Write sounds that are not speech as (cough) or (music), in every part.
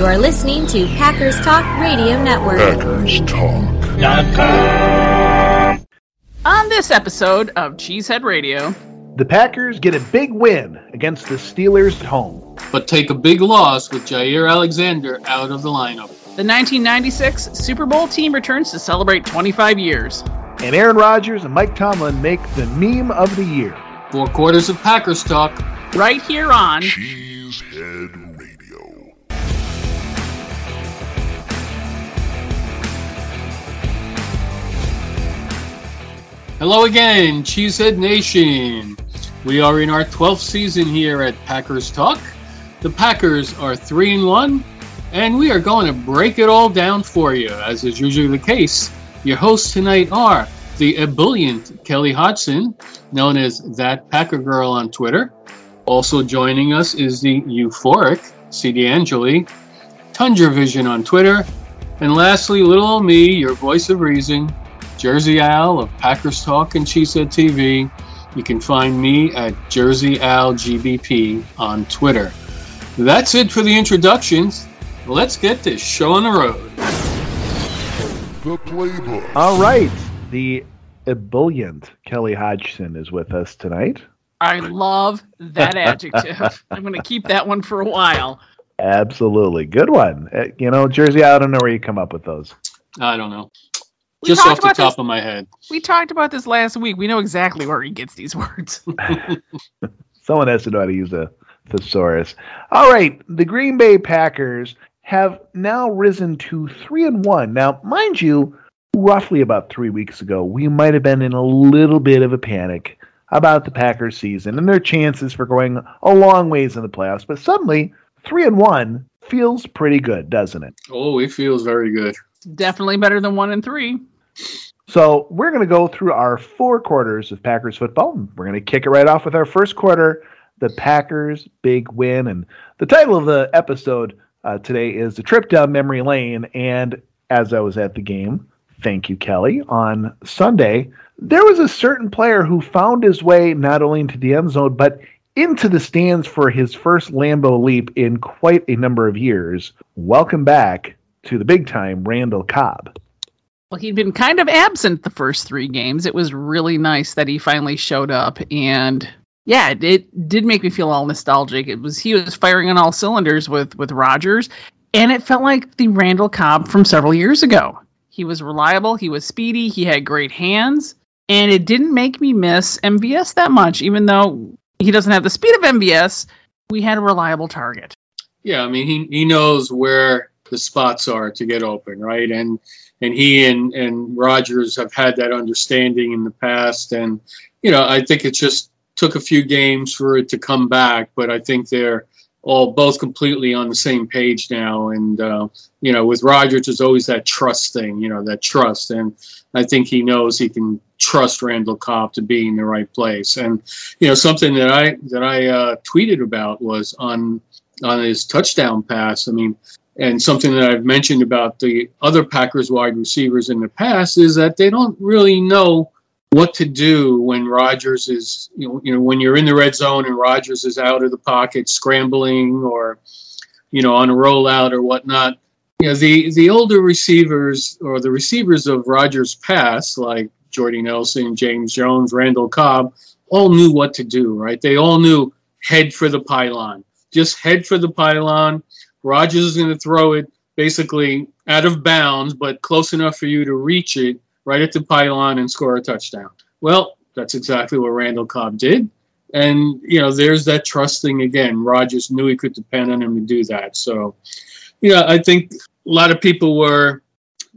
You are listening to Packers Talk Radio Network. Packers Talk. On this episode of Cheesehead Radio, The Packers get a big win against the Steelers at home. but take a big loss with Jaire Alexander out of the lineup. the 1996 Super Bowl team returns to celebrate 25 years. And Aaron Rodgers and Mike Tomlin make the meme of the year. Four quarters of Packers talk. Right here on Cheesehead Hello again, Cheesehead Nation. We are in our 12th season here at Packers Talk. The Packers are 3 and 1, and we are going to break it all down for you, as is usually the case. Your hosts tonight are the ebullient Kelly Hodgson, known as That Packer Girl on Twitter. Also joining us is the euphoric CD Angeli, Tundra Vision on Twitter, and lastly, little old me, your voice of reason, Jersey Al of Packers Talk and Cheesehead TV. You can find me at Jersey Al GBP on Twitter. That's it for the introductions. Let's get this show on the road. The Playbook. All right. The ebullient Kelly Hodgson is with us tonight. I love that adjective. (laughs) I'm going to keep that one for a while. Absolutely. Good one. Uh, you know, Jersey, Al, I don't know where you come up with those. I don't know. We Just off the top this- of my head. We talked about this last week. We know exactly where he gets these words. (laughs) Someone has to know how to use a thesaurus. All right, the Green Bay Packers have now risen to three and one. Now, mind you, roughly about three weeks ago, we might have been in a little bit of a panic about the Packers season and their chances for going a long ways in the playoffs. But suddenly, three and one feels pretty good, doesn't it? Oh, it feels very good. Definitely better than one and three. So we're going to go through our four quarters of Packers football. We're going to kick it right off with our first quarter, the Packers' big win. And the title of the episode uh, today is "The Trip Down Memory Lane." And as I was at the game, thank you, Kelly, on Sunday, there was a certain player who found his way not only into the end zone but into the stands for his first Lambeau leap in quite a number of years. Welcome back to the big time, Randall Cobb. Well, he'd been kind of absent the first three games. It was really nice that he finally showed up, and yeah, it, it did make me feel all nostalgic. It was he was firing on all cylinders with with Rodgers, and it felt like the Randall Cobb from several years ago. He was reliable, he was speedy, he had great hands, and it didn't make me miss MVS that much, even though he doesn't have the speed of MVS. We had a reliable target. Yeah, I mean he he knows where the spots are to get open, right? And and he and and Rodgers have had that understanding in the past, and you know I think it just took a few games for it to come back, but I think they're all both completely on the same page now. And uh, you know, with Rodgers, there's always that trust thing, you know, that trust, and I think he knows he can trust Randall Cobb to be in the right place. And you know, something that I that I uh, tweeted about was on on his touchdown pass. I mean, and something that I've mentioned about the other Packers wide receivers in the past is that they don't really know what to do when Rodgers is, you know, you know, when you're in the red zone and Rodgers is out of the pocket scrambling or, you know, on a rollout or whatnot. You know, the the older receivers or the receivers of Rodgers' past, like Jordy Nelson, James Jones, Randall Cobb, all knew what to do, right? They all knew head for the pylon. Just head for the pylon. Rodgers is going to throw it basically out of bounds, but close enough for you to reach it right at the pylon and score a touchdown. Well, that's exactly what Randall Cobb did. And, you know, there's that trust thing again. Rodgers knew he could depend on him to do that. So, you know, I think a lot of people were,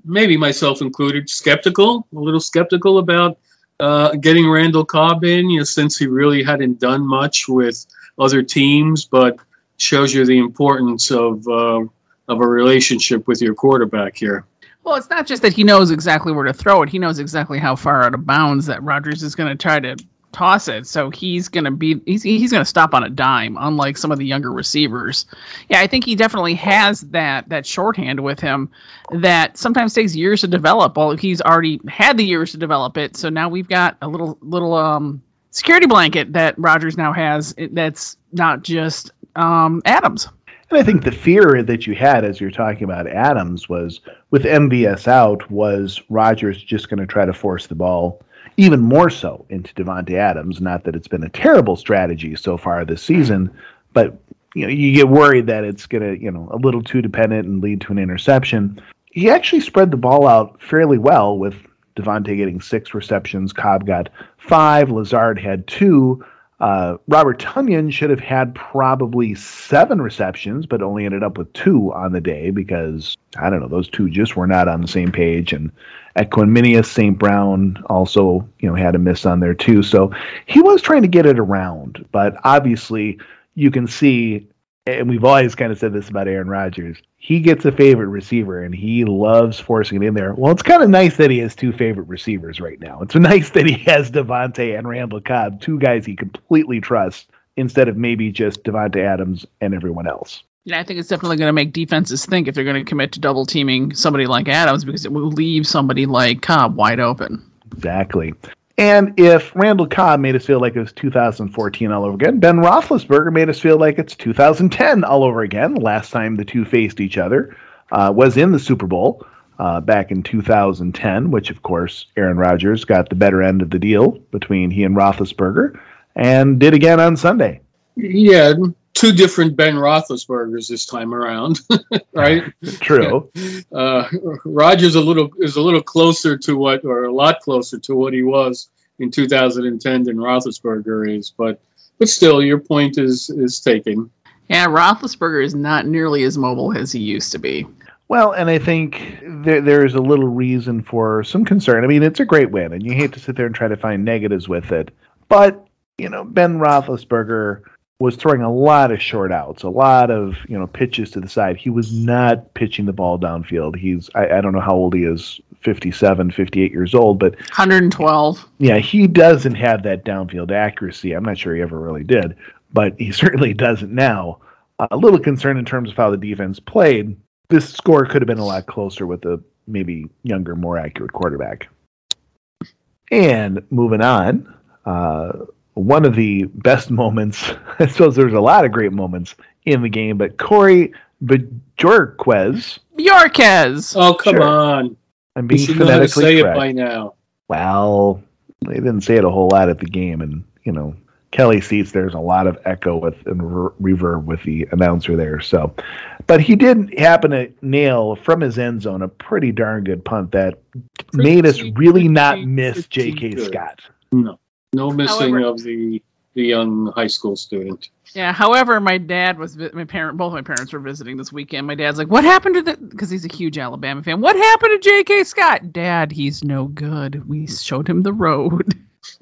maybe myself included, skeptical, a little skeptical about uh, getting Randall Cobb in, you know, since he really hadn't done much with other teams, but shows you the importance of uh, of a relationship with your quarterback here. Well, it's not just that he knows exactly where to throw it. He knows exactly how far out of bounds that Rodgers is going to try to toss it. So he's going to be he's he's going to stop on a dime, unlike some of the younger receivers. Yeah, I think he definitely has that that shorthand with him that sometimes takes years to develop. Well, he's already had the years to develop it, so now we've got a little little um security blanket that Rodgers now has. That's not just um Adams. And I think the fear that you had as you're talking about Adams was with MVS out was Rodgers just going to try to force the ball even more so into Davante Adams. Not that it's been a terrible strategy so far this season, but you know you get worried that it's going to you know a little too dependent and lead to an interception. He actually spread the ball out fairly well with Davante getting six receptions. Cobb got five. Lazard had two. Uh, Robert Tonyan should have had probably seven receptions, but only ended up with two on the day because I don't know those two just were not on the same page. And Equanimeous St. Brown also you know had a miss on there too. So he was trying to get it around, but obviously you can see, and we've always kind of said this about Aaron Rodgers. He gets a favorite receiver and he loves forcing it in there. Well, it's kind of nice that he has two favorite receivers right now. It's (laughs) nice that he has Davante and Randall Cobb, two guys he completely trusts, instead of maybe just Davante Adams and everyone else. Yeah, I think it's definitely going to make defenses think if they're going to commit to double teaming somebody like Adams because it will leave somebody like Cobb wide open. Exactly. And if Randall Cobb made us feel like it was 2014 all over again, Ben Roethlisberger made us feel like it's 2010 all over again. The last time the two faced each other uh, was in the Super Bowl uh, back in 2010, which of course Aaron Rodgers got the better end of the deal between he and Roethlisberger, and did again on Sunday. Yeah, two different Ben Roethlisbergers this time around, (laughs) right? True. (laughs) Uh, Rodgers a little is a little closer to what, or a lot closer to what he was in 2010 than Roethlisberger is, but but still, your point is is taken. Yeah, Roethlisberger is not nearly as mobile as he used to be. Well, and I think there, there's a little reason for some concern. I mean, it's a great win, and you hate to sit there and try to find negatives with it. But, you know, Ben Roethlisberger was throwing a lot of short outs, a lot of, you know, pitches to the side. He was not pitching the ball downfield. He's, I, I don't know how old he is, 57, 58 years old, but 112. yeah, he doesn't have that downfield accuracy. I'm not sure he ever really did, but he (laughs) certainly doesn't now. A little concerned in terms of how the defense played. This score could have been a lot closer with a maybe younger, more accurate quarterback. And moving on, uh, one of the best (laughs) moments, I suppose there's a lot of great moments in the game, but Corey Bojorquez, Yorkes. Oh come Sure. on! I'm You being should know how to phonetically say correct. it by now. Well, they didn't say it a whole lot at the game, and you know, Kelly seats there's a lot of echo with and re- reverb with the announcer there. So, but he did happen to nail from his end zone a pretty darn good punt that made us Pretty, really not miss J.K. good. Scott. No, no missing However- of the the young high school student. Yeah. However, my dad was my parent. Both my parents were visiting this weekend. My dad's like, "What happened to the?" Because he's a huge Alabama fan. What happened to J.K. Scott? Dad, he's no good. We showed him the road. (laughs)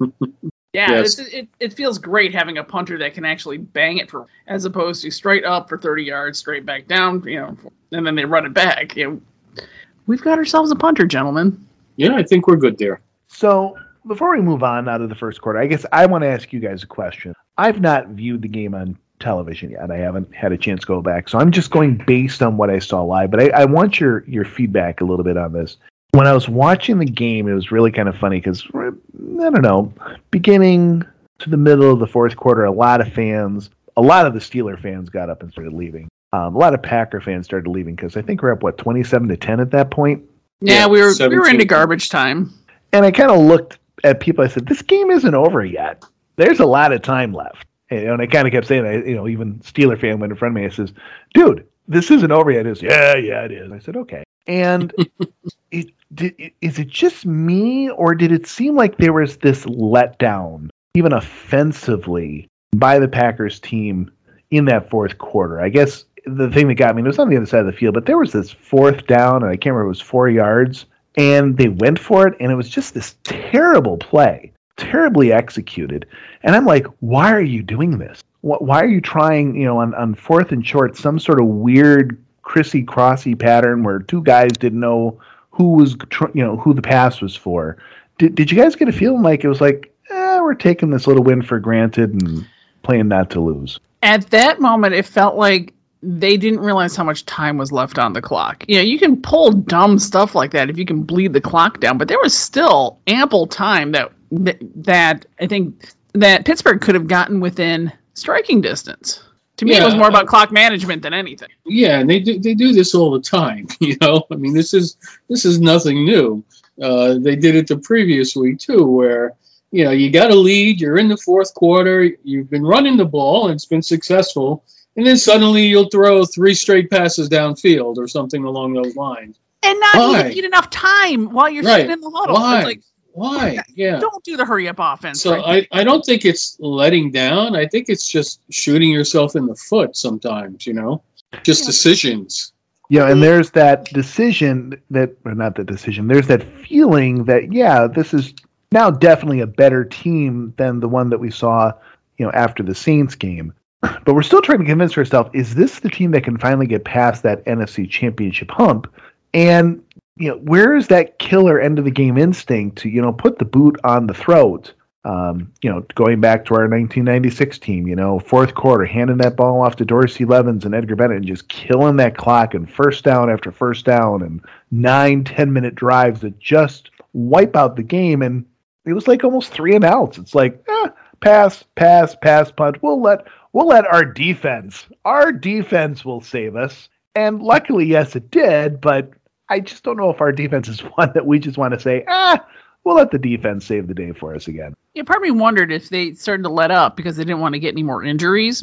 yeah, Yes. it's, it it feels great having a punter that can actually bang it for, as opposed to straight up for 30 yards, straight back down. You know, and then they run it back. You know, we've got ourselves a punter, gentlemen. Yeah, I think we're good there. So before we move on out of the first quarter, I guess I want to ask you guys a question. I've not viewed the game on television yet. I haven't had a chance to go back, so I'm just going based on what I saw live. But I, I want your your feedback a little bit on this. When I was watching the game, it was really kind of funny because I don't know, beginning to the middle of the fourth quarter, a lot of fans, a lot of the Steeler fans got up and started leaving. Um, a lot of Packer fans started leaving because I think we're up what 27 to 10 at that point. Yeah, Yeah, we were we were into garbage time. And I kind of looked at people. I said, "This game isn't over yet. There's a lot of time left." And, and I kind of kept saying, that, you know, even Steeler fan went in front of me. I says, "Dude, this isn't over yet." Is yeah, yeah, it is. I said, "Okay." And (laughs) it, did, is it just me, or did it seem like there was this letdown, even offensively, by the Packers team in that fourth quarter? I guess the thing that got me it was on the other side of the field, but there was this fourth down, and I can't remember it was four yards, and they went for it, and it was just this terrible play, terribly executed. And I'm like, why are you doing this? Why are you trying, you know, on, on fourth and short, some sort of weird crissy crossy pattern where two guys didn't know who was, you know, who the pass was for? Did, did you guys get a feeling like it was like, eh, we're taking this little win for granted and playing not to lose? At that moment, it felt like they didn't realize how much time was left on the clock. You know, you can pull dumb stuff like that if you can bleed the clock down, but there was still ample time that that, that I think that Pittsburgh could have gotten within striking distance. To me, it was more about clock management than anything. Yeah, and they do they do this all the time. (laughs) You know, I mean, this is this is nothing new. Uh, they did it the previous week too, where you know you got a lead, you're in the fourth quarter, you've been running the ball, and it's been successful, and then suddenly you'll throw three straight passes downfield or something along those lines. And not Why? even get enough time while you're Right. sitting in the huddle. Why? Like, Why? Yeah. don't do the hurry up offense. So right? I, I don't think it's letting down. I think it's just shooting yourself in the foot sometimes, you know? Just decisions. Yeah, and there's that decision that, or not the decision, there's that feeling that, yeah, this is now definitely a better team than the one that we saw, you know, after the Saints game. But we're still trying to convince ourselves, is this the team that can finally get past that NFC championship hump? And, you know, where is that killer end of the game instinct to, you know, put the boot on the throat? Um, you know, going back to our 1996 team, you know, fourth quarter, handing that ball off to Dorsey Levens and Edgar Bennett and just killing that clock and first down after first down and nine, 10 minute drives that just wipe out the game. And it was like almost three and outs. It's like, eh, pass, pass, pass, punt. We'll let, we'll let our defense, our defense will save us. And luckily, yes, it did, but I just don't know if our defense is (laughs) one that we just want to say, ah, we'll let the defense save the day for us again. Yeah, part of me wondered if they started to let up because they didn't want to get any more injuries,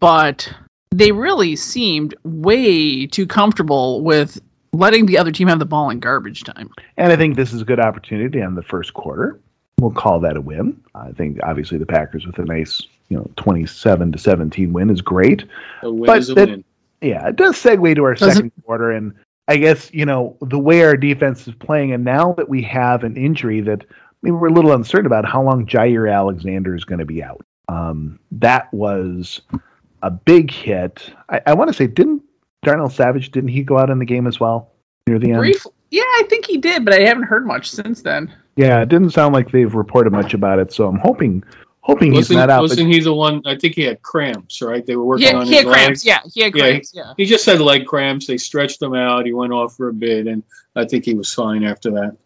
but they really seemed way too comfortable with letting the other team have the ball in garbage time. And I think this is a good opportunity on the first quarter. We'll call that a win. I think obviously the Packers with a nice, you know, 27 to 17 win is great. A win But is a that- win. Yeah, it does segue to our Doesn't- second quarter. And I guess, you know, the way our defense is playing, and now that we have an injury that I mean, we're a little uncertain about how long Jaire Alexander is going to be out. Um, that was a big hit. I, I want to say, didn't Darnell Savage, didn't he go out in the game as well near the end? Brief, yeah, I think he did, but I haven't heard much since then. Yeah, it didn't sound like they've reported much about it, so I'm hoping hoping he's Wasn't, not out. but- wasn't the one? I think he had cramps, right? They were working Yeah, on he his had cramps. Yeah, he had Yeah, cramps. Yeah. He just had leg cramps. They stretched him out. He went off for a bit, and I think he was fine after that.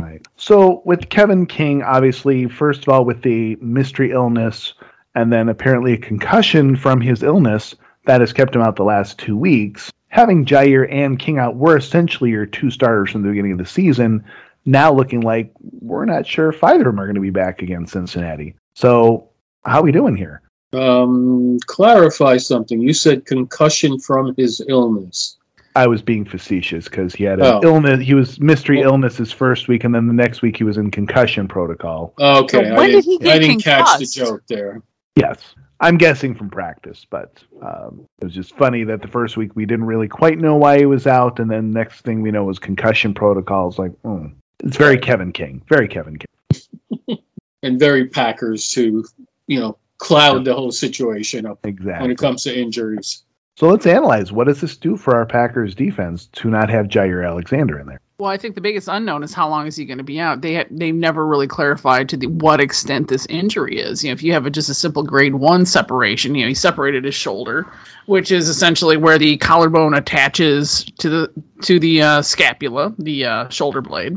Right. So with Kevin King, obviously, first of all, with the mystery illness, and then apparently a concussion from his illness that has kept him out the last two weeks. Having Jaire and King out were essentially your two starters from the beginning of the season. Now looking like we're not sure if either of them are going to be back against Cincinnati. So how are we doing here? Um, clarify something. You said concussion from his illness. I was being facetious because he had an Oh. illness. He was mystery Well- illness his first week, and then the next week he was in concussion protocol. Okay, So I when did didn't, he get I didn't catch the joke there. Yes, I'm guessing from practice, but um, it was just funny that the first week we didn't really quite know why he was out, and then next thing we know was concussion protocols. Like, mm. it's very Kevin King, very Kevin King. (laughs) And very Packers to, you know, cloud the whole situation up exactly. when it comes to injuries. So let's analyze what does this do for our Packers defense to not have Jaire Alexander in there. Well, I think the biggest unknown is how long is he going to be out. They ha- they've never really clarified to the what extent this injury is. You know, if you have a, just a simple grade one separation, you know, he separated his shoulder, which is essentially where the collarbone attaches to the to the uh, scapula, the uh, shoulder blade.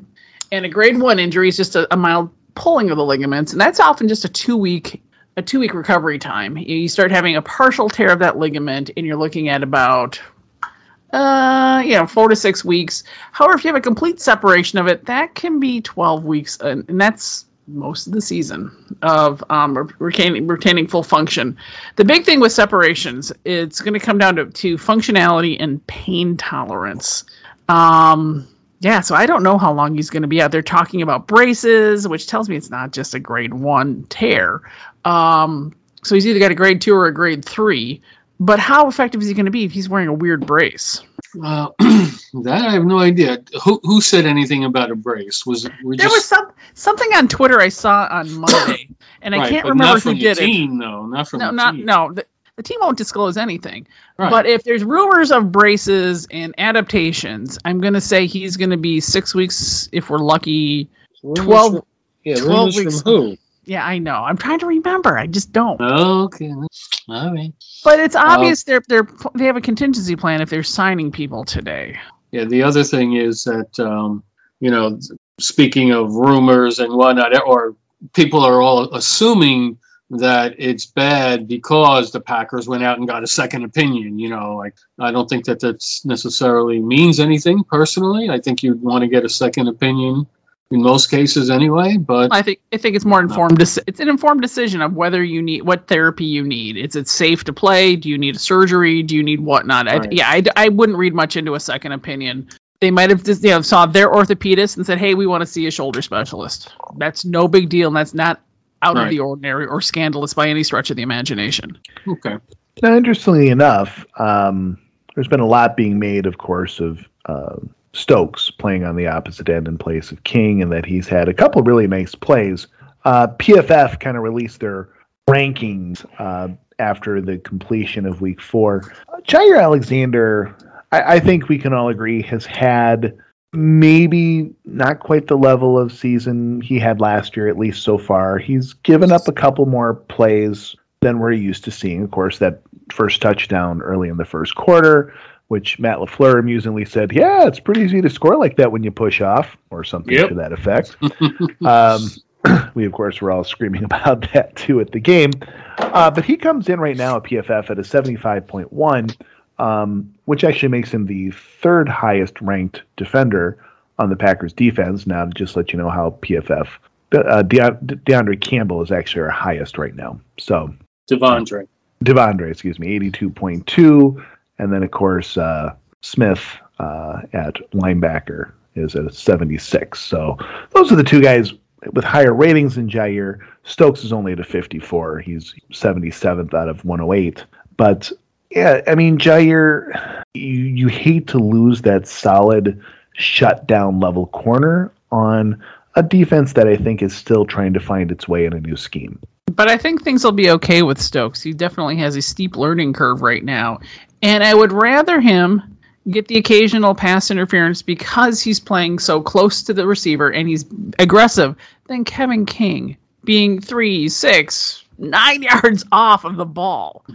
And a grade one injury is just a, a mild pulling of the ligaments, and that's often just a two week a two week recovery time. You start having a partial tear of that ligament, and you're looking at about uh, you know, four to six weeks. However, if you have a complete separation of it, that can be 12 weeks, and, and that's most of the season of um, retaining, retaining full function. The big thing with separations, it's going to come down to, to functionality and pain tolerance. Um, yeah, so I don't know how long he's going to be out there talking about braces, which tells me it's not just a grade one tear. Um, so he's either got a grade two or a grade three. But how effective is he going to be if he's wearing a weird brace? Uh, (clears throat) that I have no idea. Who who said anything about a brace? Was it we There just was some something on Twitter I saw on (coughs) Monday, and I right, can't but remember not who from did the it. team, though. Not from No, the not team. no. The, the team won't disclose anything. Right. But if there's rumors of braces and adaptations, I'm going to say he's going to be six weeks if we're lucky. Rumors 12 from- yeah, 12 rumors weeks. from who? Yeah, I know. I'm trying to remember. I just don't. Okay, all right. But it's obvious they're they're they have a contingency plan if they're signing people today. Yeah, the other thing is that um, you know, speaking of rumors and whatnot, or people are all assuming that it's bad because the Packers went out and got a second opinion. You know, like I don't think that that's necessarily means anything personally. I think you'd want to get a second opinion in most cases anyway. But I think I think it's more informed. deci- It's an informed decision of whether you need what therapy you need. Is it safe to play? Do you need a surgery? Do you need whatnot? I, yeah, I, I wouldn't read much into a second opinion. They might have just you know saw their orthopedist and said, "Hey, we want to see a shoulder specialist." That's no big deal, and that's not out of the ordinary or scandalous by any stretch of the imagination. okay, Now, interestingly enough, um, there's been a lot being made, of course, of uh, Stokes playing on the opposite end in place of King, and that he's had a couple really nice plays. Uh, PFF kind of released their rankings uh, after the completion of Week Four. Uh, Jaire Alexander, I, I think we can all agree, has had maybe not quite the level of season he had last year, at least so far. He's given up a couple more plays than we're used to seeing. Of course, that first touchdown early in the first quarter, which Matt LaFleur amusingly said, Yeah, it's pretty easy to score like that when you push off, or something Yep. to that effect. (laughs) um, (clears throat) we, of course, were all screaming (laughs) about that too at the game. Uh, but he comes in right now at PFF at a 75.1, um, which actually makes him the third highest ranked defender on the Packers defense. Now, to just let you know how PFF, uh, De- DeAndre Campbell is actually our highest right now. So, Devondre. Devondre, excuse me, 82.2. And then, of course, uh, Smith uh, at linebacker is at a 76. So those are the two guys with higher ratings than Jaire. Stokes is only at a 54. He's 77th out of 108. But yeah, I mean, Jaire, you, you hate to lose that solid shutdown level corner on a defense that I think is still trying to find its way in a new scheme. But I think things will be okay with Stokes. He definitely has a steep learning curve right now. And I would rather him get the occasional pass interference because he's playing so close to the receiver and he's aggressive than Kevin King being three, six, nine (laughs) yards off of the ball.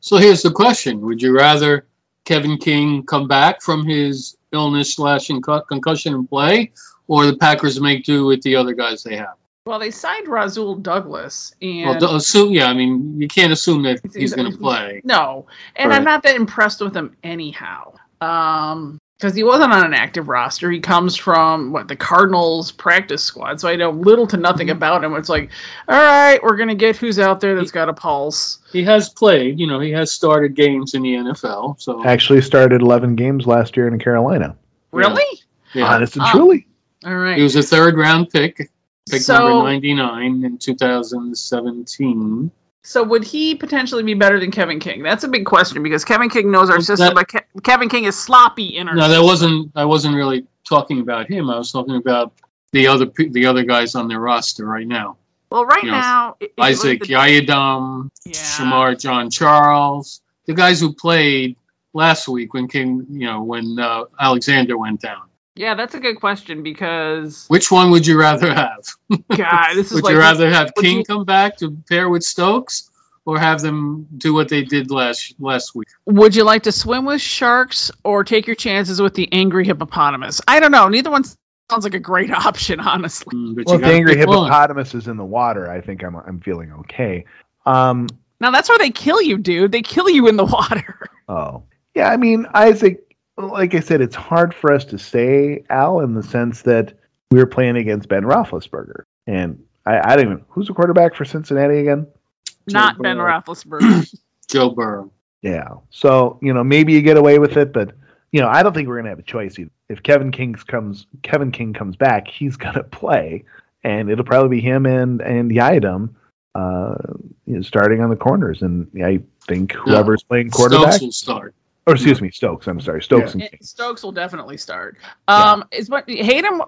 So here's the question: Would you rather Kevin King come back from his illness slash concussion and play, or the Packers make do with the other guys they have? Well, they signed Rasul Douglas, and Well, assume, yeah, I mean, you can't assume that he's going to play. No, and I'm not that impressed with him anyhow. Um, because he wasn't on an active roster. He comes from what the Cardinals practice squad, so I know little to nothing Mm-hmm. about him. It's like, all right, we're gonna get who's out there that's got a pulse. He has played, you know, he has started games in the NFL. So Actually, started 11 games last year in Carolina. Really? yeah. Honest and Oh. truly. All right. he was a third round pick, pick So- number 99 in 2017. So would he potentially be better than Kevin King? That's a big question because Kevin King knows our system, that- but Ke- Kevin King is sloppy in our. No, that wasn't. I wasn't really talking about him. I was talking about the other the other guys on their roster right now. Well, right you now, Isaac the- Yiadom, Yeah. Shemar Jean-Charles, the guys who played last week when King, you know, when uh, Alexander went down. Yeah, that's a good question because Which one would you rather have? God, this is (laughs) would like you rather have King you- come back to pair with Stokes, or have them do what they did last last week? Would you like to swim with sharks or take your chances with the angry hippopotamus? I don't know. Neither one sounds like a great (laughs) option, honestly. Mm, But Well, if the angry pick one. hippopotamus is in the water, I think I'm I'm feeling okay. Um, Now that's where they kill you, dude. They kill you in the (laughs) water. oh, yeah. I mean, Isaac. Like I said, it's hard for us to say Al in the sense that we were playing against Ben Roethlisberger, and I, I don't even who's the quarterback for Cincinnati again. Not Joe Ben Burrow. Roethlisberger. (clears throat) Joe Burrow. Yeah. So you know, maybe you get away with it, but you know, I don't think we're gonna have a choice. Either. If Kevin King comes, Kevin King comes back, he's (laughs) gonna play, and it'll probably be him and and Yiadom, uh, you know, starting on the corners. And I think whoever's playing quarterback, Stokes will start. Or excuse me, Stokes. I'm sorry, Stokes and King. Stokes will definitely start. Um, is what hate him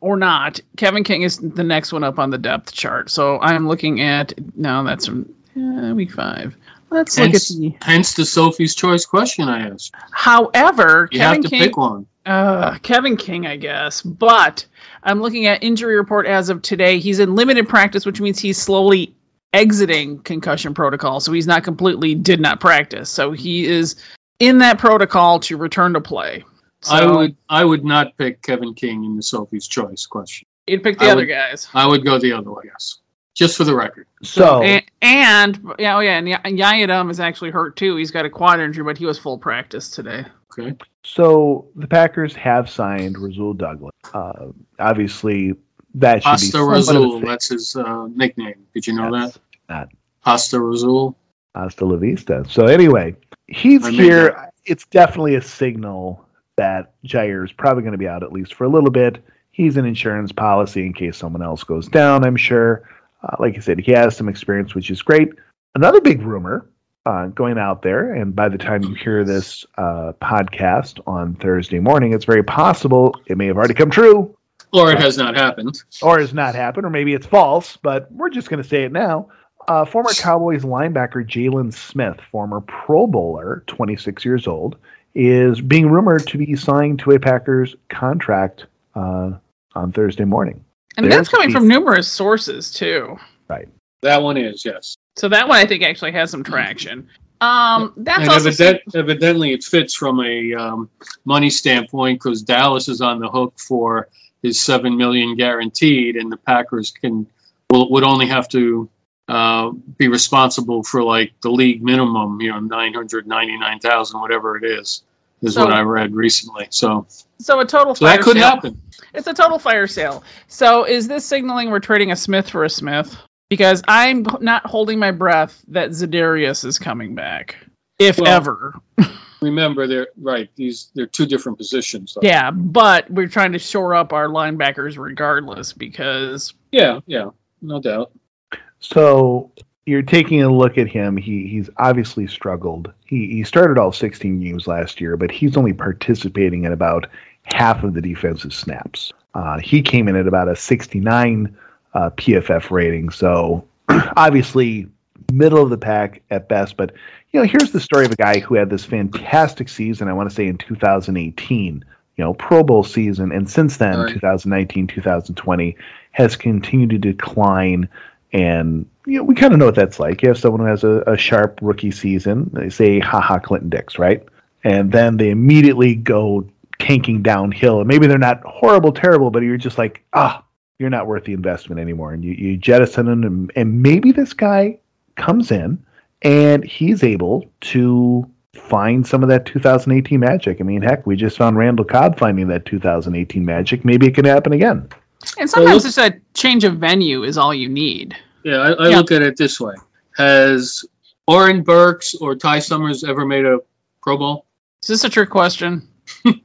or not? Kevin King is the next one up on the depth chart. So I'm looking at now. that's from uh, week five. Let's look at Hence, the. hence the Sophie's choice question I asked. However, You Kevin have to King. pick one. Uh, Kevin King, I guess. But I'm looking at injury report as of today. He's in limited practice, which means he's slowly exiting concussion protocol. So he's not completely did not practice. So he is in that protocol to return to play. So I would I would not pick Kevin King in the Sophie's choice question. you'd pick the I other would- guys. I would go the other way. Yes. just for the record. So and, and yeah, oh yeah, and Y- Yiadom is actually hurt too. He's got a quad injury, but he was full practice today. Okay. so the Packers have signed Rasul Douglas. Uh, obviously, that should Hasta be somewhat Rasul, that's his uh, nickname. Did you know That's that? Not Hasta Rasul. Hasta la vista. So anyway, he's I made here. It's definitely a signal that Jaire is probably going to be out at least for a little bit. He's an insurance policy in case someone else goes down. I'm sure. Uh, like I said, he has some experience, which is great. Another big rumor uh, going out there, and by the time you hear this uh, podcast on Thursday morning, it's very possible it may have already come true Or it has not happened. or has not happened, or maybe it's false, but we're just going to say it now. Uh, former Cowboys linebacker Jaylon Smith, former Pro Bowler, 26 years old, is being rumored to be signed to a Packers contract uh, on Thursday morning. And There's that's coming the- from numerous sources too. Right. That one is, yes. So that one I think actually has some traction. Um, that's and also evident, evidently it fits from a um, money standpoint because Dallas is on the hook for his seven million guaranteed, and the Packers can will would only have to uh, be responsible for like the league minimum, you know, nine hundred ninety nine thousand, whatever it is, is So- what I read recently. So, so a total so that could sale. happen. It's a total fire sale. So is this signaling we're trading a Smith for a Smith? Because I'm not holding my breath that Zadarius is coming back, if Well- ever. (laughs) Remember, they're right. These they're two different positions. Though. Yeah, but we're trying to shore up our linebackers regardless because yeah, yeah, no doubt. So you're taking a look at him. He he's obviously struggled. He he started all 16 games last year, but he's only participating in about half of the defensive snaps. Uh, he came in at about a 69 uh, PFF rating, so (clears throat) obviously middle of the pack at best. But you know, here's the story of a guy who had this fantastic season. I want to say in 2018. You know, Pro Bowl season, and since then, Right. 2019, 2020, has continued to decline and you know, we kind of know what that's like. You have someone who has a, a sharp rookie season, they say, haha, Clinton Dix, right? And then they immediately go tanking downhill. And maybe they're not horrible, terrible, but you're just like, ah, you're not worth the investment anymore. And you, you jettison him, and, and maybe this guy comes in and he's able to find some of that 2018 magic. I mean, heck, we just found Randall Cobb finding that 2018 magic. Maybe it can happen again. and sometimes look- it's a change of venue is all you need. Yeah, I, I Yeah. look at it this way: Has Oren Burks or Ty Summers ever made a Pro Bowl? Is this a trick question? (laughs) Have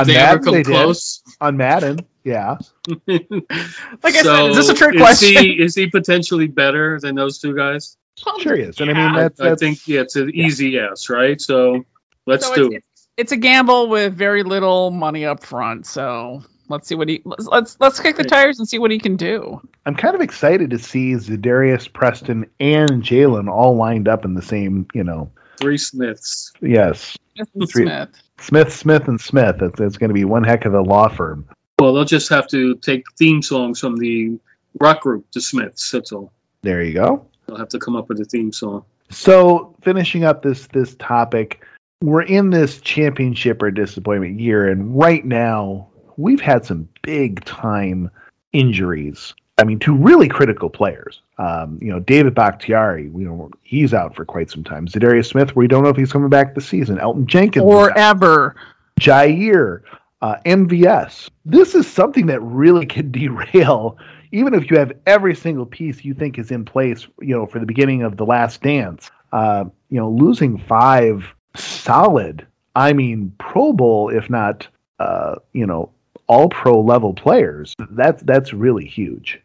On they Madden, ever come they did. close? On Madden, yeah. (laughs) Like I said, is this a trick is question? He, (laughs) is he potentially better than those two guys? Sure is. And I mean, Yeah. that's, I think yeah, it's an easy yes, right? So let's So do it's, it. it's, it's a gamble with very little money up front. So let's see what he let's let's, let's kick the tires and see what he can do. I'm kind of excited to see Zadarius, Preston, and Jaylon all lined up in the same, you know, Three Smiths. yes, Smith and Three- Smith. Smith, Smith, and Smith. It's, it's going to be one heck of a law firm. Well, they'll just have to take theme songs from the rock group, the Smiths. That's all. There you go. They'll have to come up with a theme song. So finishing up this this topic, we're in this championship or disappointment year, and right now we've had some big time injuries. I mean, to really critical players. Um, you know, David Bakhtiari, you know, he's out for quite some time. Zadarius Smith, we don't know if he's coming back this season. Elgton Jenkins, Or ever. Jaire, uh, MVS. This is something that really (laughs) could derail, even if you have every single piece you think is in place, you know, for the beginning of the last dance. Uh, you know, losing five solid, I mean, Pro Bowl, if not, uh, you know, all pro level players, that's, that's really huge.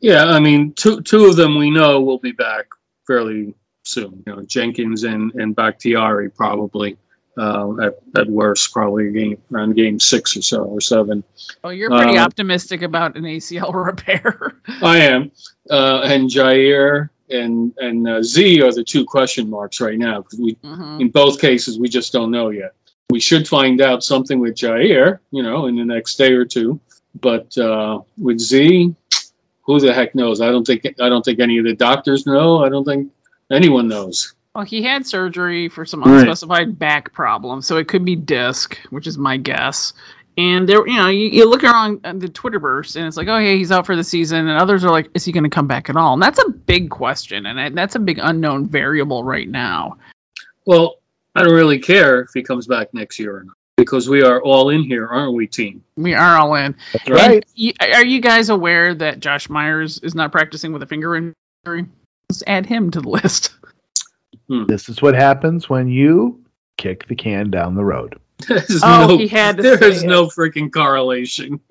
Yeah, I mean, two two of them we know will be back fairly soon. You know, Jenkins and and Bakhtiari probably uh, at at worst probably game around game six or so or seven. Oh, you're pretty Uh, optimistic about an ACL (laughs) repair. I am, uh, and Jaire and and uh, Z are the two question marks right now because we Mhm. in both cases we just don't know yet. We should find out something with Jaire, you know, in the next day or two. But uh, with Z, who the heck knows? I don't think I don't think any of the doctors know. I don't think anyone knows. Well, he had surgery for some Right. unspecified back problem, so it could be disc, which is my guess. And there, you know, you, you look around the Twitterverse, and it's like, oh, yeah, he's out for the season, and others are like, is he going to come back at all? And that's a big question, and that's a big unknown variable right now. Well, I don't really care if he comes back next year or not because we are all in here, aren't we, team? We are all in. That's right. And are you guys aware that Josh Myers is not practicing with a finger injury? Let's add him to the list. Hmm. This is what happens when you kick the can down the road. (laughs) There's Oh, no, he had to there say is it. no freaking correlation. (laughs)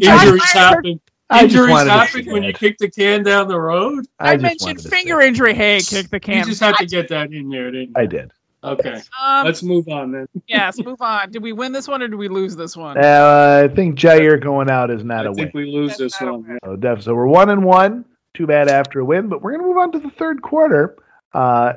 Injuries happen. I just Injuries wanted happen when you it. kick the can down the road. I, just mentioned finger say injury. Hey, kick the can. You just have to get that in there, didn't you? I did. Okay, Um, let's move on then. (laughs) yes, move on. Did we win this one or did we lose this one? Uh, I think Jaire going out is not I a think win. we lose That's this a one. win. So, def- so we're one and one. Too bad after a win, but we're gonna move on to the third quarter. Uh,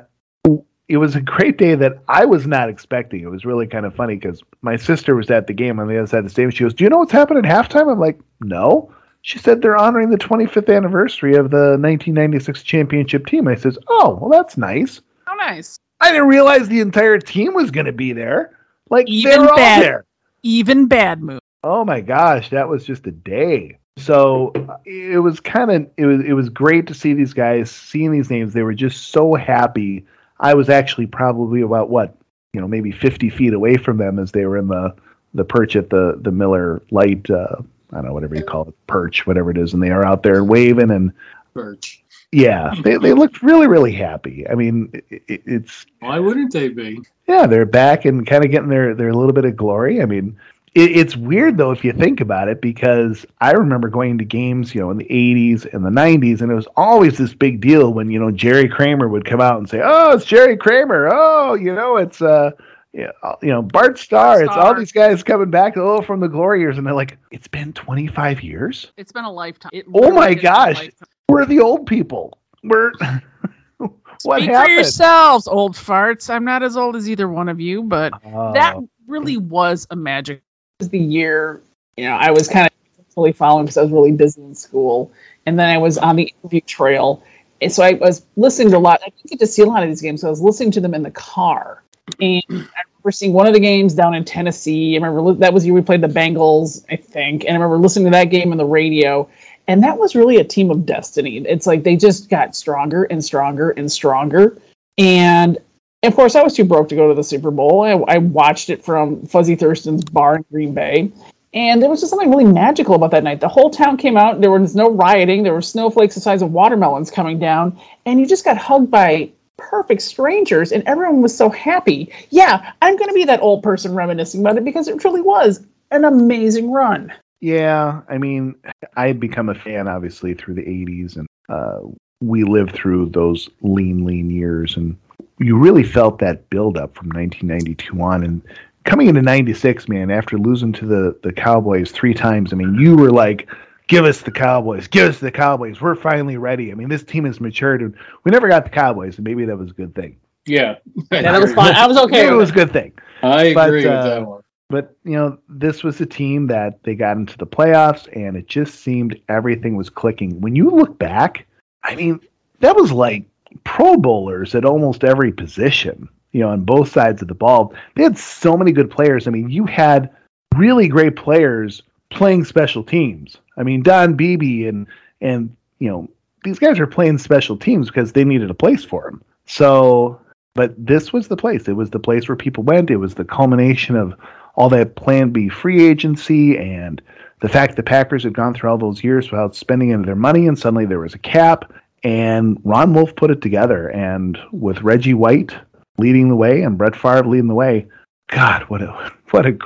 it was a great day that I was not expecting. It was really kind of funny because my sister was at the game on the other side of the stadium. She goes, "Do you know what's happening at halftime?" I'm like, "No." She said they're honoring the 25th anniversary of the 1996 championship team. I says, "Oh, well, that's nice." Oh, nice. I didn't realize the entire team was going to be there. Like Even all bad. there. Even bad move. Oh my gosh, that was just a day. So uh, it was kind of it was it was great to see these guys, seeing these names. They were just so happy. I was actually probably about what you know maybe 50 feet away from them as they were in the the perch at the the Miller Lite. Uh, I don't know whatever you call it, perch, whatever it is, and they are out there waving and perch. yeah, they they looked really really happy. I mean, it, it, it's Why wouldn't they be? yeah, they're back and kind of getting their their little bit of glory. I mean, it, it's weird though if you think about it because I remember going to games, you know, in the '80s and the '90s, and it was always this big deal when you know Jerry Kramer would come out and say, "Oh, it's Jerry Kramer. Oh, you know, it's uh." Yeah, you know Bart Starr. It's all these guys coming back, oh, from the glory years, and they're like, "It's been 25 years. It's been a lifetime. It Oh my really has been a gosh. We're the old people. We're (laughs) what Speak for yourselves, old farts. I'm not as old as either one of you, but Oh. that really was a magic. It was the year, you know, I was kind of fully following because I was really busy in school, and then I was on the interview trail, and so I was listening to a lot. I didn't get to see a lot of these games, so I was listening to them in the car, and I remember seeing one of the games down in Tennessee. I remember that was the year we played the Bengals, I think, and I remember listening to that game on the radio. And that was really a team of destiny. It's like they just got stronger and stronger and stronger. And of course, I was too broke to go to the Super Bowl. I, I watched it from Fuzzy Thurston's bar in Green Bay. And there was just something really magical about that night. The whole town came out. There was no rioting. There were snowflakes the size of watermelons coming down. And you just got hugged by perfect strangers. And everyone was so happy. Yeah, I'm going to be that old person reminiscing about it because it truly was an amazing run. Yeah, I mean, I become a fan obviously through the 80s, and uh, we lived through those lean, lean years, and you really felt that build up from 1992 on. And coming into 96, man, after losing to the, the Cowboys three times, I mean, you were like, give us the Cowboys, give us the Cowboys. We're finally ready. I mean, this team has matured, and we never got the Cowboys, and maybe that was a good thing. Yeah, Yeah, that was fine. I was okay Maybe it was a good thing. I But, agree uh, with that one. But you know, this was a team that they got into the playoffs, and it just seemed everything was clicking. When you look back, I mean, that was like Pro Bowlers at almost every position. You know, on both sides of the ball, they had so many good players. I mean, you had really great players playing special teams. I mean, Don Beebe and and you know these guys are playing special teams because they needed a place for them. So, but this was the place. It was the place where people went. It was the culmination of all that Plan B free agency and the fact the Packers had gone through all those years without spending any of their money, and suddenly there was a cap. And Ron Wolf put it together, and with Reggie White leading the way and Brett Favre leading the way, God, what a (laughs) what a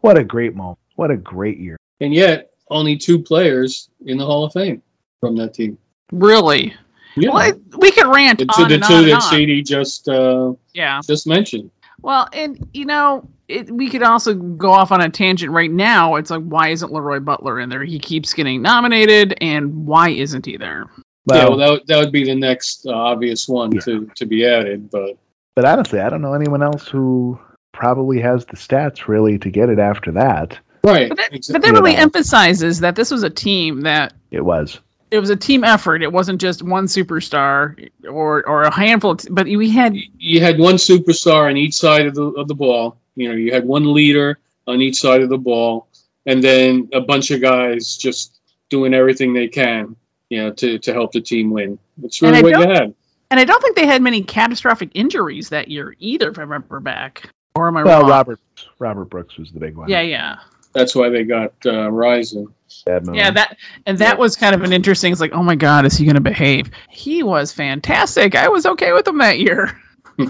what a great moment! What a great year! And yet, only two players in the Hall of Fame from that team. Really? Yeah, Well, it- we could rant the on the and two on that on. CD just uh, Yeah. just mentioned. Well, and you know, it, we could also go off on a tangent right now. It's like, why isn't LeRoy Butler in there? He keeps getting nominated, and why isn't he there? yeah, Well, well, that, would- that would be the next uh, obvious one Yeah. to, to be added. But but honestly, I don't know anyone else who probably has the stats really to get it after that. Right, But that, exa- but that really Yeah. emphasizes that this was a team that It was. it was a team effort. It wasn't just one superstar or or a handful. Of t- but we had you had one superstar on each side of the of the ball. You know, you had one leader on each side of the ball, and then a bunch of guys just doing everything they can, you know, to, to help the team win. That's And really I what you don't- had. And I don't think they had many catastrophic injuries that year either, if I remember back. Or am I Well, wrong? Robert Robert Brooks was the big one. Yeah, yeah. That's why they got uh, Rison. Yeah, that and that Yeah. was kind of an interesting. It's like, oh my god, is he going to behave? He was fantastic. I was okay with him that year. (laughs)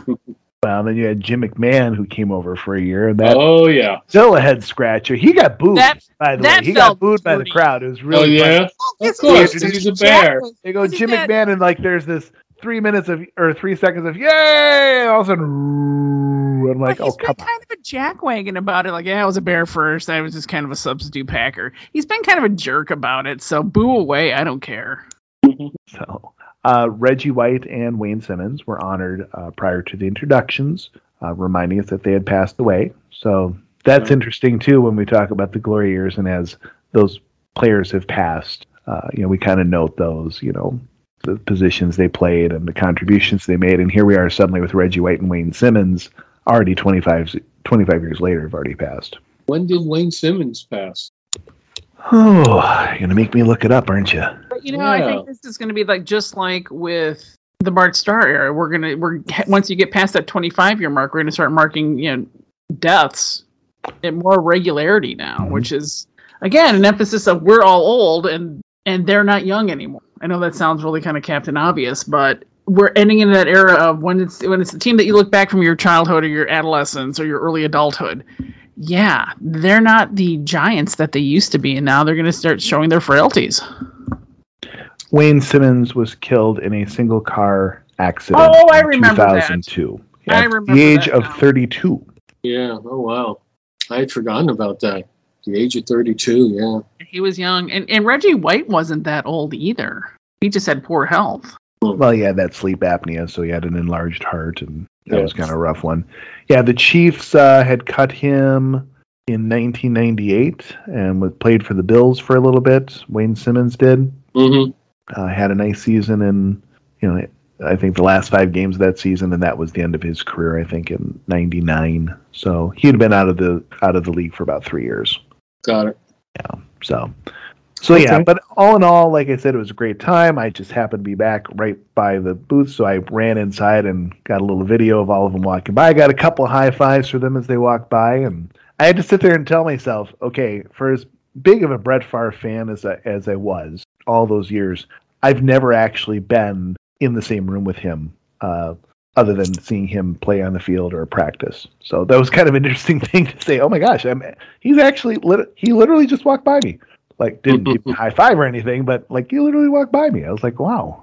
Well, then you had Jim McMahon who came over for a year, and that oh yeah. still a head scratcher. He got booed. That- by the way, he got booed by the crowd. It was Oh really funny. yeah. Of Yes, course, he 'cause he's a bear. They go Isn't Jim McMahon, and like there's this three minutes of or three seconds of yay, and all of a sudden, I'm like, But oh he's come been on. kind of a jackwagon about it. Like, yeah, I was a bear first. I was just kind of a substitute packer. He's been kind of a jerk about it. So boo away. I don't care. (laughs) So, uh, Reggie White and Wayne Simmons were honored uh, prior to the introductions, uh, reminding us that they had passed away. So that's Yeah. interesting too when we talk about the glory years, and as those players have passed, uh, you know, we kind of note those, you know, the positions they played and the contributions they made. And here we are suddenly with Reggie White and Wayne Simmons, already 25, 25 years later, have already passed. When did Wayne Simmons pass? Oh, you're gonna make me look it up, aren't you? But you know, I think this is going to be like just like with the Bart Starr era. We're gonna we're once you get past that 25 year mark, we're gonna start marking you know deaths at more regularity now, Mhm. which is again an emphasis of we're all old and and they're not young anymore. I know that sounds really kind of Captain Obvious, but we're ending in that era of when it's when it's the team that you look back from your childhood or your adolescence or your early adulthood. Yeah, they're not the giants that they used to be, and now they're going to start showing their frailties. Wayne Simmons was killed in a single car accident. Oh, I in remember that. 2002. I At remember the age that of now. 32. Yeah. Oh wow. I had forgotten about that. The age of 32. Yeah. He was young, and, and Reggie White wasn't that old either. He just had poor health. Well, he had that sleep apnea, so he had an enlarged heart, and that Yeah. was kind of a rough one. Yeah, the Chiefs uh, had cut him in 1998 and was played for the Bills for a little bit. Wayne Simmons did. Mm-hmm. Uh, had a nice season, and you know, I think the last five games of that season, and that was the end of his career. I think in '99. So he had been out of the out of the league for about three years. Got it. Yeah. So, so yeah. But all in all, like I said, it was a great time. I just happened to be back right by the booth, so I ran inside and got a little video of all of them walking by. I got a couple of high fives for them as they walked by, and I had to sit there and tell myself, okay, for as big of a Brett Favre fan as I, as I was all those years, I've never actually been in the same room with him. Uh, other than seeing him play on the field or practice, so that was kind of an interesting (laughs) thing to say. Oh my gosh, I'm he's actually lit- he literally just walked by me like didn't give me a (laughs) high five or anything but like you literally walked by me i was like wow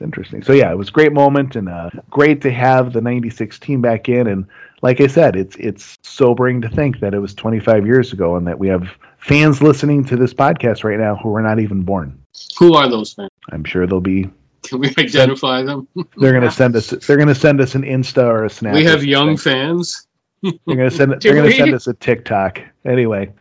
interesting so yeah it was a great moment and uh, great to have the 96 team back in and like i said it's it's sobering to think that it was 25 years ago and that we have fans listening to this podcast right now who were not even born Who are those fans? i'm sure they'll be Can we identify them? (laughs) they're going to send us they're to send us an insta or a snap we have young fans. They're gonna send (laughs) they're gonna send us a TikTok. Anyway.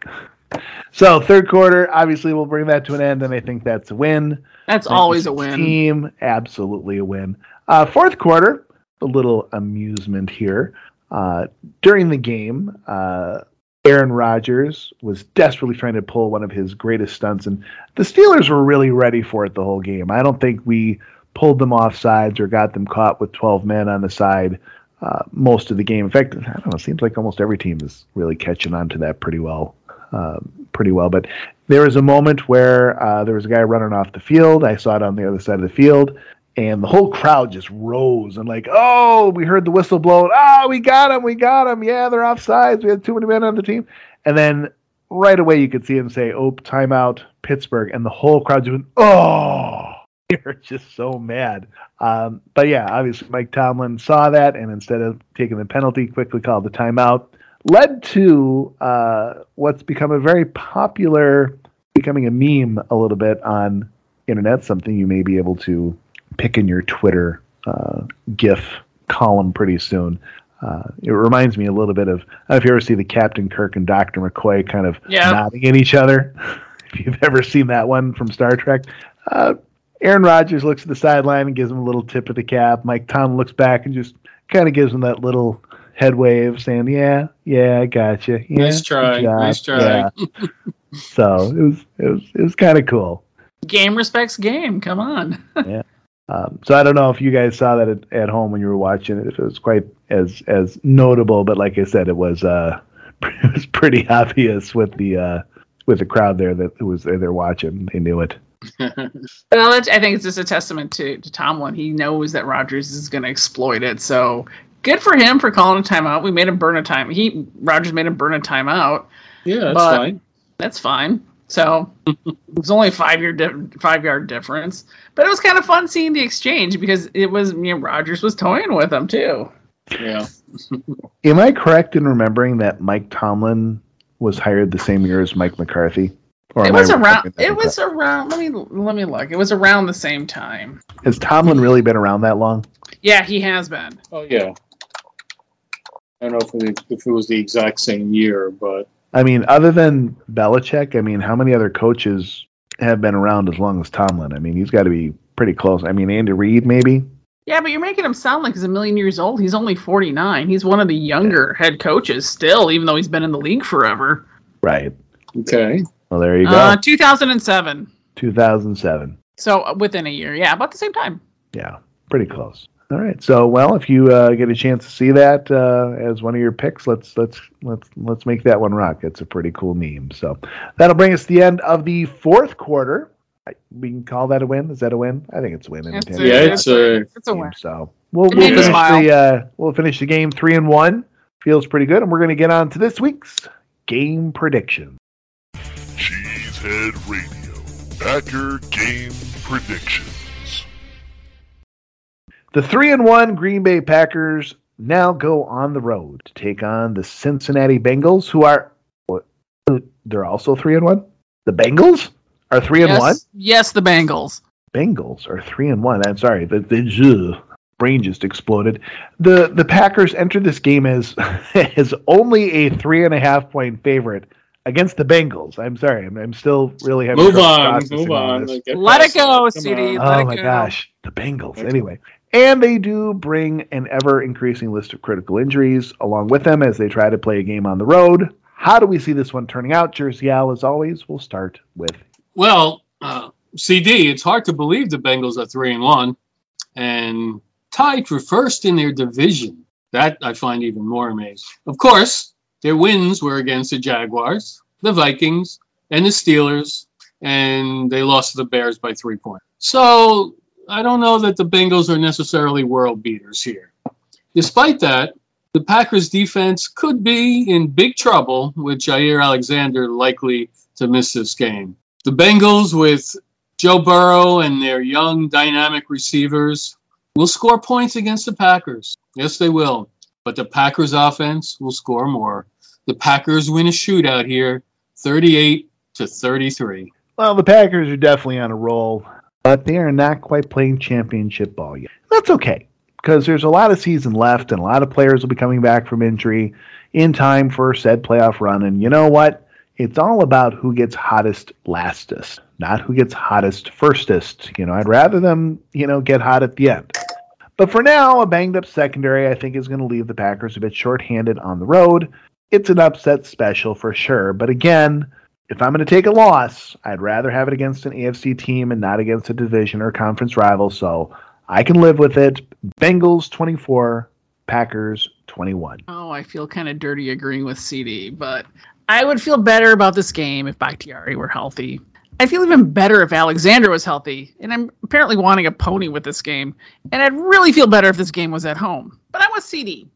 So third quarter, obviously we'll bring that to an end, and I think that's a win. That's always a win. Team, absolutely a win. Uh, fourth quarter, a little amusement here. Uh, during the game, uh, Aaron Rodgers was desperately trying to pull one of his greatest stunts, and the Steelers were really ready for it the whole game. I don't think we pulled them off sides or got them caught with 12 men on the side uh, most of the game. In fact, I don't know. It seems like almost every team is really catching on to that pretty well. Uh, pretty well, but there was a moment where uh, there was a guy running off the field. I saw it on the other side of the field, and the whole crowd just rose and like, oh, we heard the whistle blow. Oh, we got him, we got him. Yeah, they're offsides. We had too many men on the team, and then right away you could see him say, "Oh, timeout, Pittsburgh," and the whole crowd doing, "Oh." (laughs) They're just so mad. Um, but yeah, obviously Mike Tomlin saw that and instead of taking the penalty, quickly called the timeout. Led to uh, what's become a very popular, becoming a meme a little bit on internet. Something you may be able to pick in your Twitter uh, GIF column pretty soon. Uh, it reminds me a little bit of I don't know if you ever see the Captain Kirk and Doctor McCoy kind of Yeah. nodding at each other. (laughs) if you've ever seen that one from Star Trek, uh, Aaron Rodgers looks at the sideline and gives him a little tip of the cap. Mike Tom looks back and just kind of gives him that little head wave saying, "Yeah, yeah, I got you." Yeah, Nice try, good job." nice try. Yeah. (laughs) so it was it was it was kind of cool. Game respects game. Come on. (laughs) Um, so I don't know if you guys saw that at, at home when you were watching it. If it was quite as as notable, but like I said, it was uh, (laughs) it was pretty obvious with the uh, with the crowd there that was there they're watching. They knew it. Well, I think it's just a testament to, to Tomlin. He knows that Rodgers is going to exploit it. So good for him for calling a timeout. We made him burn a time. He Rodgers made him burn a timeout. yeah, that's But- fine. That's fine. So (laughs) it was only a five year di- five yard difference, but it was kind of fun seeing the exchange because it was you know Rodgers was toying with him too. Yeah. (laughs) Am I correct in remembering that Mike Tomlin was hired the same year as Mike McCarthy? Or It am I was around. remembering that It was incorrect? around. Let me let me look. It was around the same time. Has Tomlin really been around that long? Yeah, he has been. Oh yeah. I don't know if it, if it was the exact same year, but I mean, other than Belichick, I mean, how many other coaches have been around as long as Tomlin? I mean, he's got to be pretty close. I mean, Andy Reid, maybe. Yeah, but you're making him sound like he's a million years old. He's only 49. He's one of the younger head coaches still, even though he's been in the league forever. Right. okay. Well, there you go. Uh, 2007. 2007. So uh, within a year. Yeah, about the same time. Yeah, pretty close. All right. So, well, if you uh, get a chance to see that uh, as one of your picks, let's let's let's let's make that one rock. It's a pretty cool meme. So that'll bring us to the end of the fourth quarter. I- We can call that a win. Is that a win? I think it's a win. It's a- Yeah, it's a It's a win. So we'll, we'll finish the uh, we'll finish the game three and one. Feels pretty good, and we're going to get on to this week's game prediction. Cheesehead Radio. Packer Game Predictions. The three and one Green Bay Packers now go on the road to take on the Cincinnati Bengals, who are what? They're also three and one. The Bengals are three and yes, one. Yes, the Bengals. Bengals are three and one. I'm sorry, the the ugh, brain just exploded. The the Packers entered this game as (laughs) as only a three and a half point favorite against the Bengals. I'm sorry, I'm, I'm still really having Move on, move on. this. Get Let it go, Come CD. on. Let oh it my go. gosh, the Bengals. Anyway, and they do bring an ever increasing list of critical injuries along with them as they try to play a game on the road. How do we see this one turning out? Jersey Al, as always, we'll start with Well, uh, CD, it's hard to believe the Bengals are three and one, and tied for first in their division. That I find even more amazing. Of course, their wins were against the Jaguars, the Vikings, and the Steelers, and they lost to the Bears by three points. So I don't know that the Bengals are necessarily world beaters here. Despite that, the Packers defense could be in big trouble with Jaire Alexander likely to miss this game. The Bengals, with Joe Burrow and their young, dynamic receivers, will score points against the Packers. Yes, they will. But the Packers' offense will score more. The Packers win a shootout here, 38 to 33. Well, the Packers are definitely on a roll, but they are not quite playing championship ball yet. That's okay, because there's a lot of season left, and a lot of players will be coming back from injury in time for said playoff run. And you know what? It's all about who gets hottest lastest, not who gets hottest firstest. You know, I'd rather them, you know, get hot at the end. But for now, a banged up secondary, I think, is going to leave the Packers a bit shorthanded on the road. It's an upset special for sure, but again, if I'm going to take a loss, I'd rather have it against an AFC team and not against a division or conference rival. So I can live with it. Bengals 24, Packers 21. Oh, I feel kind of dirty agreeing with CD, but I would feel better about this game if Bakhtiari were healthy. I feel even better if Alexander was healthy, and I'm apparently wanting a pony with this game. And I'd really feel better if this game was at home. But I'm with CD.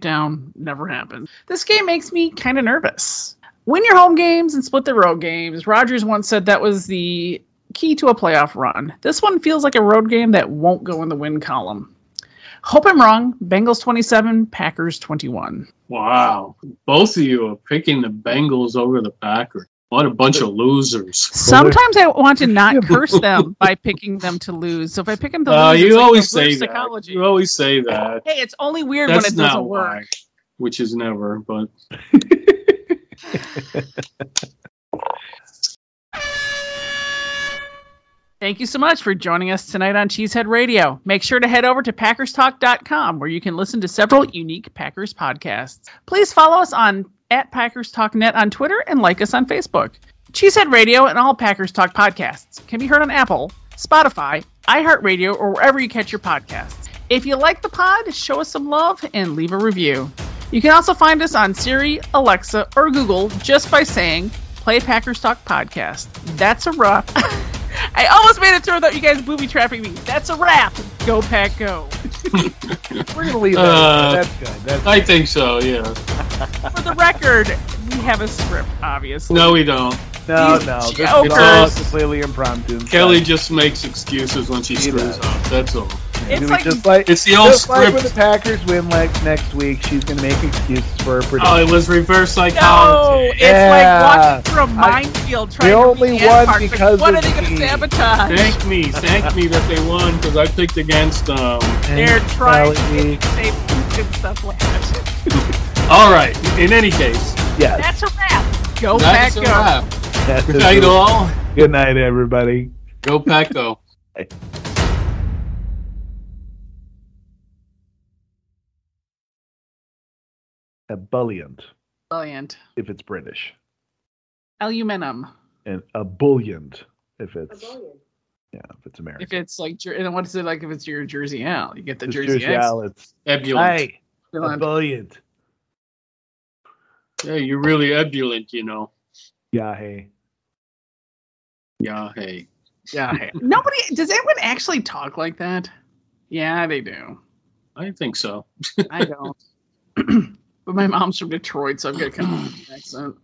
Down. Never happened. This game makes me kind of nervous. Win your home games and split the road games. Rodgers once said that was the key to a playoff run. This one feels like a road game that won't go in the win column. Hope I'm wrong. Bengals 27, Packers 21. Wow. Both of you are picking the Bengals over the Packers. What a bunch of losers. Sometimes I want to not (laughs) curse them by picking them to lose. So if I pick them to Uh, lose, it's you like always reverse say that. psychology. You always say that. Hey, it's only weird That's when it not doesn't work. why, which is never, but (laughs) (laughs) Thank you so much for joining us tonight on Cheesehead Radio. Make sure to head over to PackersTalk.com where you can listen to several unique Packers podcasts. Please follow us on at Packers Talk Net on Twitter and like us on Facebook. Cheesehead Radio and all Packers Talk podcasts can be heard on Apple, Spotify, iHeartRadio, or wherever you catch your podcasts. If you like the pod, show us some love and leave a review. You can also find us on Siri, Alexa, or Google just by saying Play Packers Talk Podcast. That's a wrap. (laughs) I almost made it through without you guys booby trapping me. That's a wrap. Go Pack Go. (laughs) We're gonna leave that. Uh, That's good. That's I think so. Yeah. For the record, we have a script, obviously. No, we don't. no, these no. This is jokers. all completely impromptu. Kelly just makes excuses when she He screws does. up. That's all. It's Do like just like It's the old just like when the. Packers win like next week, she's gonna make excuses for her Oh, it was reverse psychology. No, it's Yeah. like walking through a minefield trying They to only one won parts. Like, because what of are they going to me. sabotage? Thank me, thank me that they won because I picked against um, them. They're trying to save poop and stuff like that. (laughs) All right. In any case, Yes. That's a wrap. Go that's Pack a Go. wrap. That's Good it. night, all. Good night, everybody. Go Pack Go. Ebullient, Brilliant. if it's British, Aluminum. and ebullient if it's yeah, if it's American. If it's like, and what is it like if it's your Jersey Al? You get the Jersey, Jersey Al. Al, it's Ebullient. hey, Brilliant. ebullient. Yeah, you're really ebullient, you know. Yeah, hey. Yeah, hey. Yeah. hey. (laughs) Nobody, does anyone actually talk like that? Yeah, they do. I think so. I (laughs) don't. (clears throat) but my mom's from Detroit, so I've got kind of an accent.